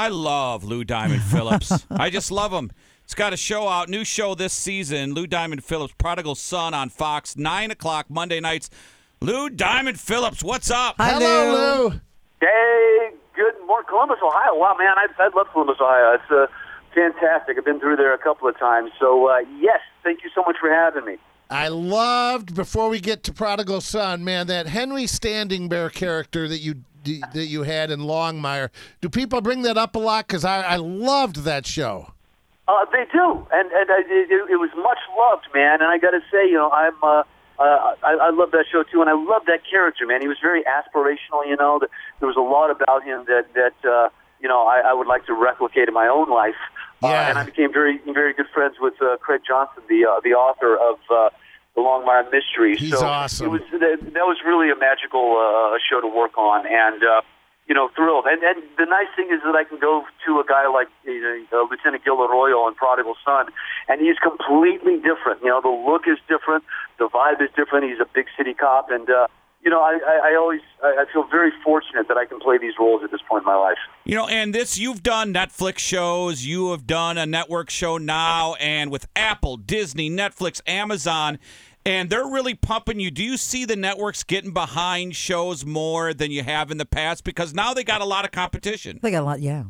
I love Lou Diamond Phillips. I just love him. It's got a show out, new show this season. Lou Diamond Phillips, Prodigal Son on Fox, nine o'clock Monday nights. Lou Diamond Phillips, what's up? Hi, Hello, Lou. Hey, good morning, Columbus, Ohio. Wow, man, I, I love Columbus, Ohio. It's uh, fantastic. I've been through there a couple of times. So, uh, yes, thank you so much for having me. I loved before we get to Prodigal Son, man, that Henry Standing Bear character that you that you had in Longmire. Do people bring that up a lot? Because I, I loved that show. Uh, they do, and and I, it, it was much loved, man. And I got to say, you know, I'm. Uh, uh, I, I love that show too, and I love that character, man. He was very aspirational, you know. That, There was a lot about him that that uh, you know I, I would like to replicate in my own life. Uh, Yeah. and I became very very good friends with uh, Craig Johnson, the uh, the author of uh, the Longmire Mystery. He's so awesome. It was that, that was really a magical uh, show to work on, and uh, you know, thrilled. And and the nice thing is that I can go to a guy like you know, uh, Lieutenant Gil Arroyo on Prodigal Son, and he's completely different. You know, the look is different, the vibe is different. He's a big city cop, and uh, you know, I, I, I always I, I feel very fortunate that I can play these roles at this point in my life. You know, and this you've done Netflix shows, you have done a network show now, and with Apple, Disney, Netflix, Amazon, and they're really pumping you. Do you see the networks getting behind shows more than you have in the past? Because now they got a lot of competition. They got a lot, yeah.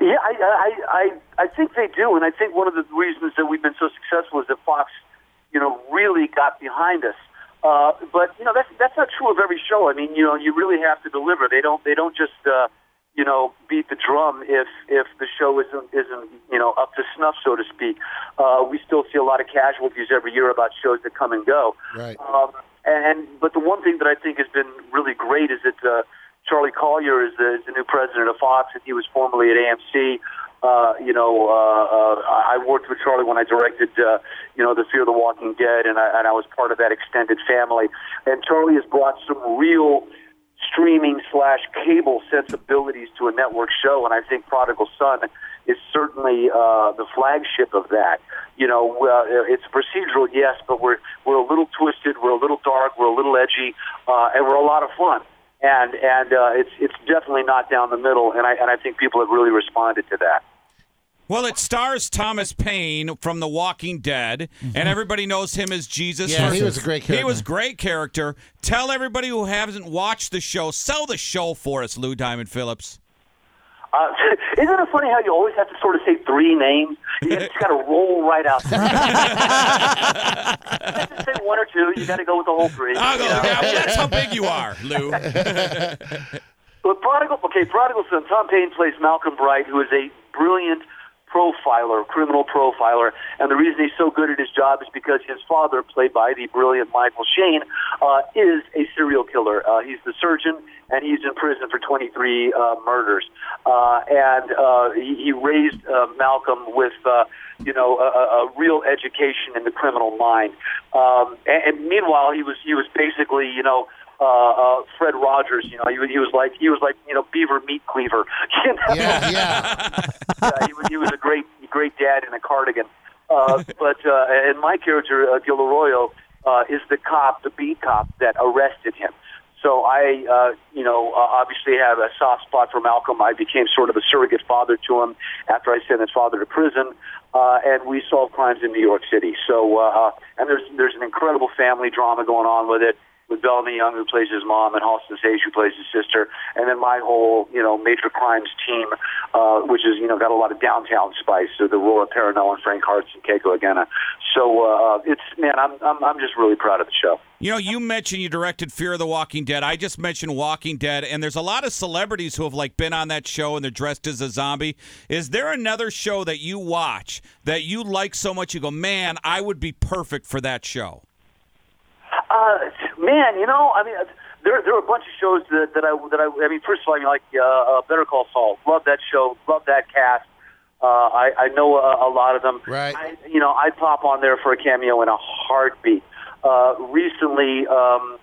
Yeah, I, I, I, I think they do, and I think one of the reasons that we've been so successful is that Fox, you know, really got behind us. Uh, but you know, that's that's not true of every show. I mean, you know, you really have to deliver. They don't they don't just uh, you know beat the drum if if the show isn't isn't you know up to snuff, so to speak. Uh, we still see a lot of casualties every year about shows that come and go. Right. Um, and but the one thing that I think has been really great is that uh, Charlie Collier is the, is the new president of Fox, and he was formerly at AMC. Uh, you know, uh, uh, I worked with Charlie when I directed, uh, you know, The Fear of the Walking Dead, and I, and I was part of that extended family. And Charlie has brought some real streaming slash cable sensibilities to a network show, and I think Prodigal Son is certainly uh, the flagship of that. You know, uh, it's procedural, yes, but we're we're a little twisted, we're a little dark, we're a little edgy, uh, and we're a lot of fun. And and uh, it's it's definitely not down the middle, and I and I think people have really responded to that. Well, it stars Thomas Payne from The Walking Dead, and everybody knows him as Jesus. Yeah, for- he was a great character. He character. was great character. Tell everybody who hasn't watched the show, sell the show for us, Lou Diamond Phillips. Uh, isn't it funny how you always have to sort of say three names? You just got to roll right out. there. you say one or two. You got to go with the whole three. I'll go, you know? yeah, well, that's how big you are, Lou. But Prodigal, okay, Prodigal Son. Tom Payne plays Malcolm Bright, who is a brilliant profiler, criminal profiler, and the reason he's so good at his job is because his father, played by the brilliant Michael Sheen, uh, is a serial killer. Uh, he's the surgeon, and he's in prison for 23 uh, murders. Uh, and uh, he, he raised uh, Malcolm with, uh, you know, a, a real education in the criminal mind. Um, and, and meanwhile, he was he was basically, you know uh, uh, Fred Rogers. You know, he, was- he was like he was like you know Beaver Meat Cleaver. You know? Yeah, yeah. yeah, he was he was a great great dad in a cardigan. Uh, but uh, and my character uh, Gil Arroyo uh, is the cop, the beat cop that arrested him. So I, uh, you know, uh, obviously have a soft spot for Malcolm. I became sort of a surrogate father to him after I sent his father to prison, uh, and we solve crimes in New York City. So, uh, and there's there's an incredible family drama going on with it with Bellamy Young, who plays his mom, and Halston Sage, who plays his sister, and then my whole, you know, major crimes team, uh, which is, you know, got a lot of downtown spice. So the Aurora Perrineau and Frank Harts and Keiko Agena. So uh, it's man, I'm, I'm I'm just really proud of the show. You know, you mentioned you directed Fear of the Walking Dead. I just mentioned Walking Dead, and there's a lot of celebrities who have like been on that show and they're dressed as a zombie. Is there another show that you watch that you like so much you go, man, I would be perfect for that show? Uh, man, you know, I mean, there there are a bunch of shows that, that I that I I mean, first of all, I mean, like uh, uh, Better Call Saul, love that show, love that cast. Uh, I I know a, a lot of them. Right. I, you know, I'd pop on there for a cameo in a heartbeat. Uh, recently, um,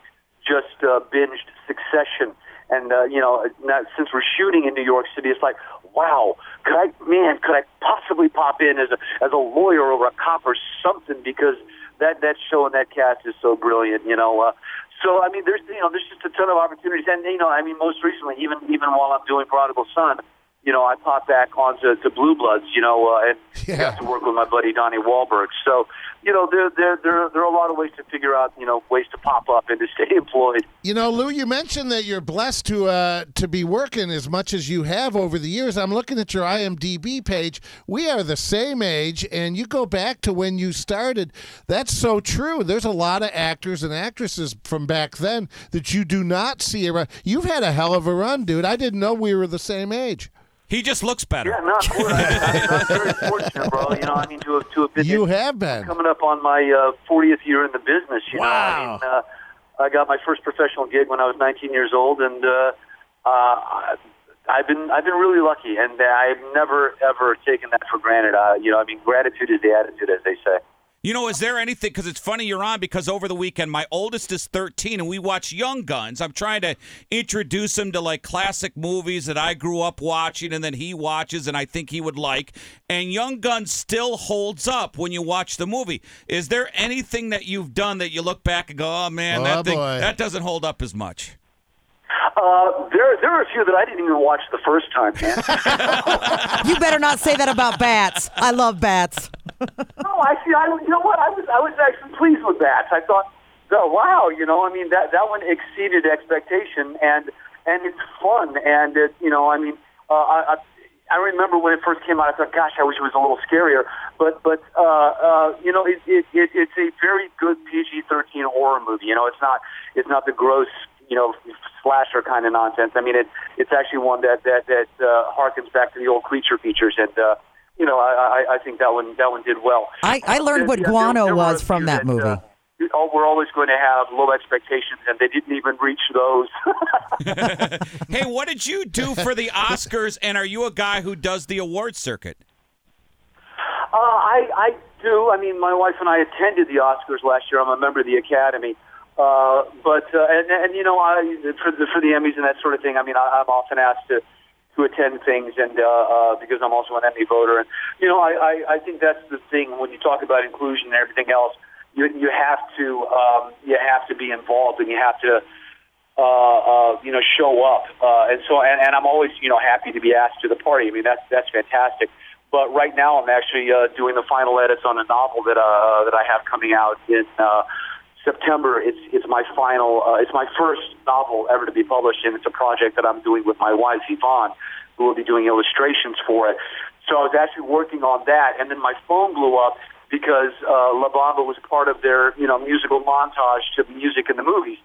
just uh, binged Succession, and uh, you know, now, since we're shooting in New York City, it's like, wow, could I, man, could I possibly pop in as a as a lawyer or a cop or something because that that show and that cast is so brilliant, you know. Uh, so I mean, there's you know, there's just a ton of opportunities, and you know, I mean, most recently, even even while I'm doing Prodigal Son, you know, I popped back onto to Blue Bloods, you know, uh, and Yeah. got to work with my buddy Donnie Wahlberg. So, you know, there there there there are a lot of ways to figure out, you know, ways to pop up and to stay employed. You know, Lou, you mentioned that you're blessed to uh, to be working as much as you have over the years. I'm looking at your IMDb page. We are the same age, and you go back to when you started. That's so true. There's a lot of actors and actresses from back then that you do not see around. You've had a hell of a run, dude. I didn't know we were the same age. He just looks better. Yeah, not good. I, I'm very fortunate, bro. You know, I mean, to have to have been You have been. coming up on my uh, 40th year in the business. You know, I Wow. mean, uh, I got my first professional gig when I was 19 years old, and uh, uh, I- I've been I've been really lucky, and I've never ever taken that for granted. Uh, you know, I mean, gratitude is the attitude, as they say. You know, is there anything? Because it's funny you're on because over the weekend my oldest is 13 and we watch Young Guns. I'm trying to introduce him to like classic movies that I grew up watching and then he watches and I think he would like. And Young Guns still holds up when you watch the movie. Is there anything that you've done that you look back and go, oh man, Oh, that thing that doesn't hold up as much? Uh, there there are a few that I didn't even watch the first time. You better not say that about bats. I love bats. No, I see. I, you know what? I was I was actually pleased with that. I thought, oh, wow, you know, I mean that that one exceeded expectation, and and it's fun, and it, you know, I mean, uh, I, I remember when it first came out, I thought, gosh, I wish it was a little scarier, but but uh, uh, you know, it, it, it it's a very good PG-13 horror movie. You know, it's not it's not the gross you know slasher kind of nonsense. I mean, it it's actually one that that that uh, harkens back to the old creature features and. uh you know, I, I I think that one that one did well. I, I learned what Yeah, there- guano there were was from few that movie. uh, oh, we're always going to have low expectations, and they didn't even reach those. hey, what did you do for the Oscars and are you a guy who does the award circuit? uh, I I do. I mean, my wife and I attended the Oscars last year. I'm a member of the Academy. Uh, but uh, and and you know, I for the for the Emmys and that sort of thing. I mean, I, I'm often asked to to attend things, and uh, uh, because I'm also an Emmy voter, and you know, I, I I think that's the thing when you talk about inclusion and everything else. You you have to um, you have to be involved, and you have to. uh, uh, you know, show up. Uh, and so, and, and I'm always, you know, happy to be asked to the party. I mean, that's that's fantastic. But right now, I'm actually uh, doing the final edits on a novel that uh, that I have coming out in uh, September. It's it's my final, uh, it's my first novel ever to be published, and it's a project that I'm doing with my wife Yvonne, who will be doing illustrations for it. So I was actually working on that, and then my phone blew up because uh, La Bamba was part of their, you know, musical montage to music in the movies.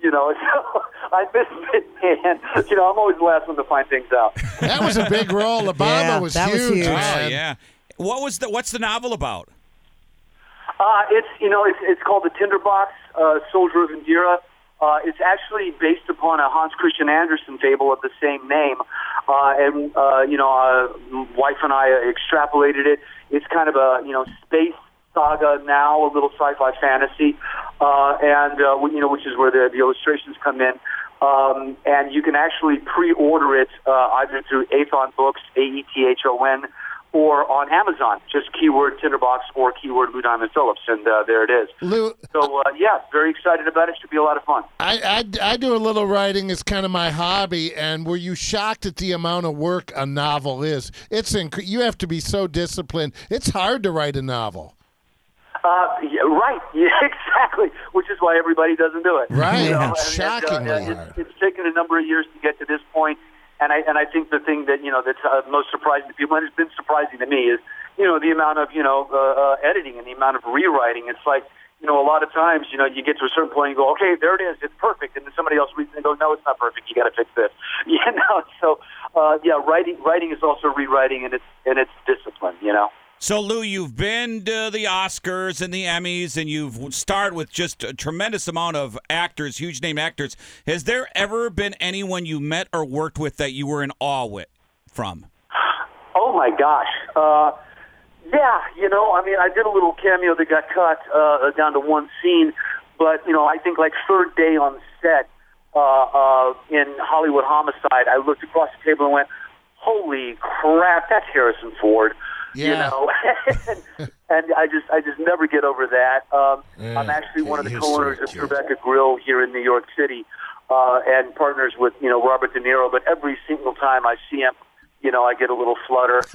You know, so I missed it, man. You know, I'm always the last one to find things out. That was a big role. Obama Yeah, was that was huge. huge. Oh yeah. What was the what's the novel about? Uh, it's you know it's it's called the Tinderbox uh, Soldier of Indira. Uh, it's actually based upon a Hans Christian Andersen fable of the same name, uh, and uh, you know, uh, wife and I extrapolated it. It's kind of a you know space saga now, a little sci-fi fantasy, uh, and uh, you know, which is where the, the illustrations come in. Um, and you can actually pre-order it uh, either through Aethon Books, A E T H O N, or on Amazon. Just keyword Tinderbox or keyword Lou Diamond Phillips, and uh, there it is. Lou, So uh, yeah, very excited about it. Should be a lot of fun. I, I, I do a little writing as kind of my hobby, and were you shocked at the amount of work a novel is? It's inc- you have to be so disciplined. It's hard to write a novel. Uh, yeah, right, yeah, exactly. Which is why everybody doesn't do it. Right. You know, Yeah. and- and, uh, it's, it's taken a number of years to get to this point, and I and I think the thing that you know that's uh, most surprising to people, and it's been surprising to me, is you know the amount of you know uh, uh, editing and the amount of rewriting. It's like you know a lot of times you know you get to a certain point and you go, okay, there it is, it's perfect, and then somebody else reads it and goes, no, it's not perfect. You got to fix this. You know, so uh, yeah, writing writing is also rewriting, and it's and it's discipline. You know. So Lou, you've been to the Oscars and the Emmys, and you've starred with just a tremendous amount of actors, huge name actors. Has there ever been anyone you met or worked with that you were in awe with from? Oh my gosh. Uh, yeah, you know, I mean, I did a little cameo that got cut uh, down to one scene, but you know, I think like third day on set uh, uh, in Hollywood Homicide, I looked across the table and went, "Holy crap, that's Harrison Ford." You Yeah. know, and, and I just I just never get over that. Um, Yeah, I'm actually one of the get used to co-owners of Tribeca Grill here in New York City, uh, and partners with you know Robert De Niro. But every single time I see him, you know, I get a little flutter.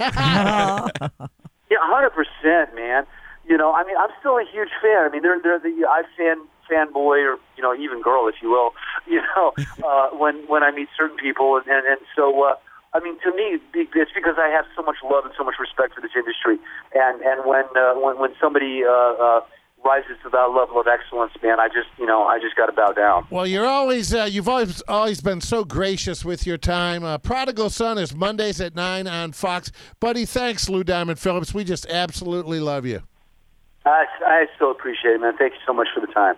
Yeah, hundred percent, man. You know, I mean, I'm still a huge fan. I mean, they're they're the I fan fanboy or you know even girl, if you will. You know, uh, when when I meet certain people, and and, and so. Uh, I mean, to me, it's because I have so much love and so much respect for this industry, and and when uh, when when somebody uh, uh, rises to that level of excellence, man, I just you know I just got to bow down. Well, you're always uh, you've always always been so gracious with your time. Uh, Prodigal Son is Mondays at nine on Fox. Buddy, thanks, Lou Diamond Phillips. We just absolutely love you. I I so appreciate it, man. Thank you so much for the time.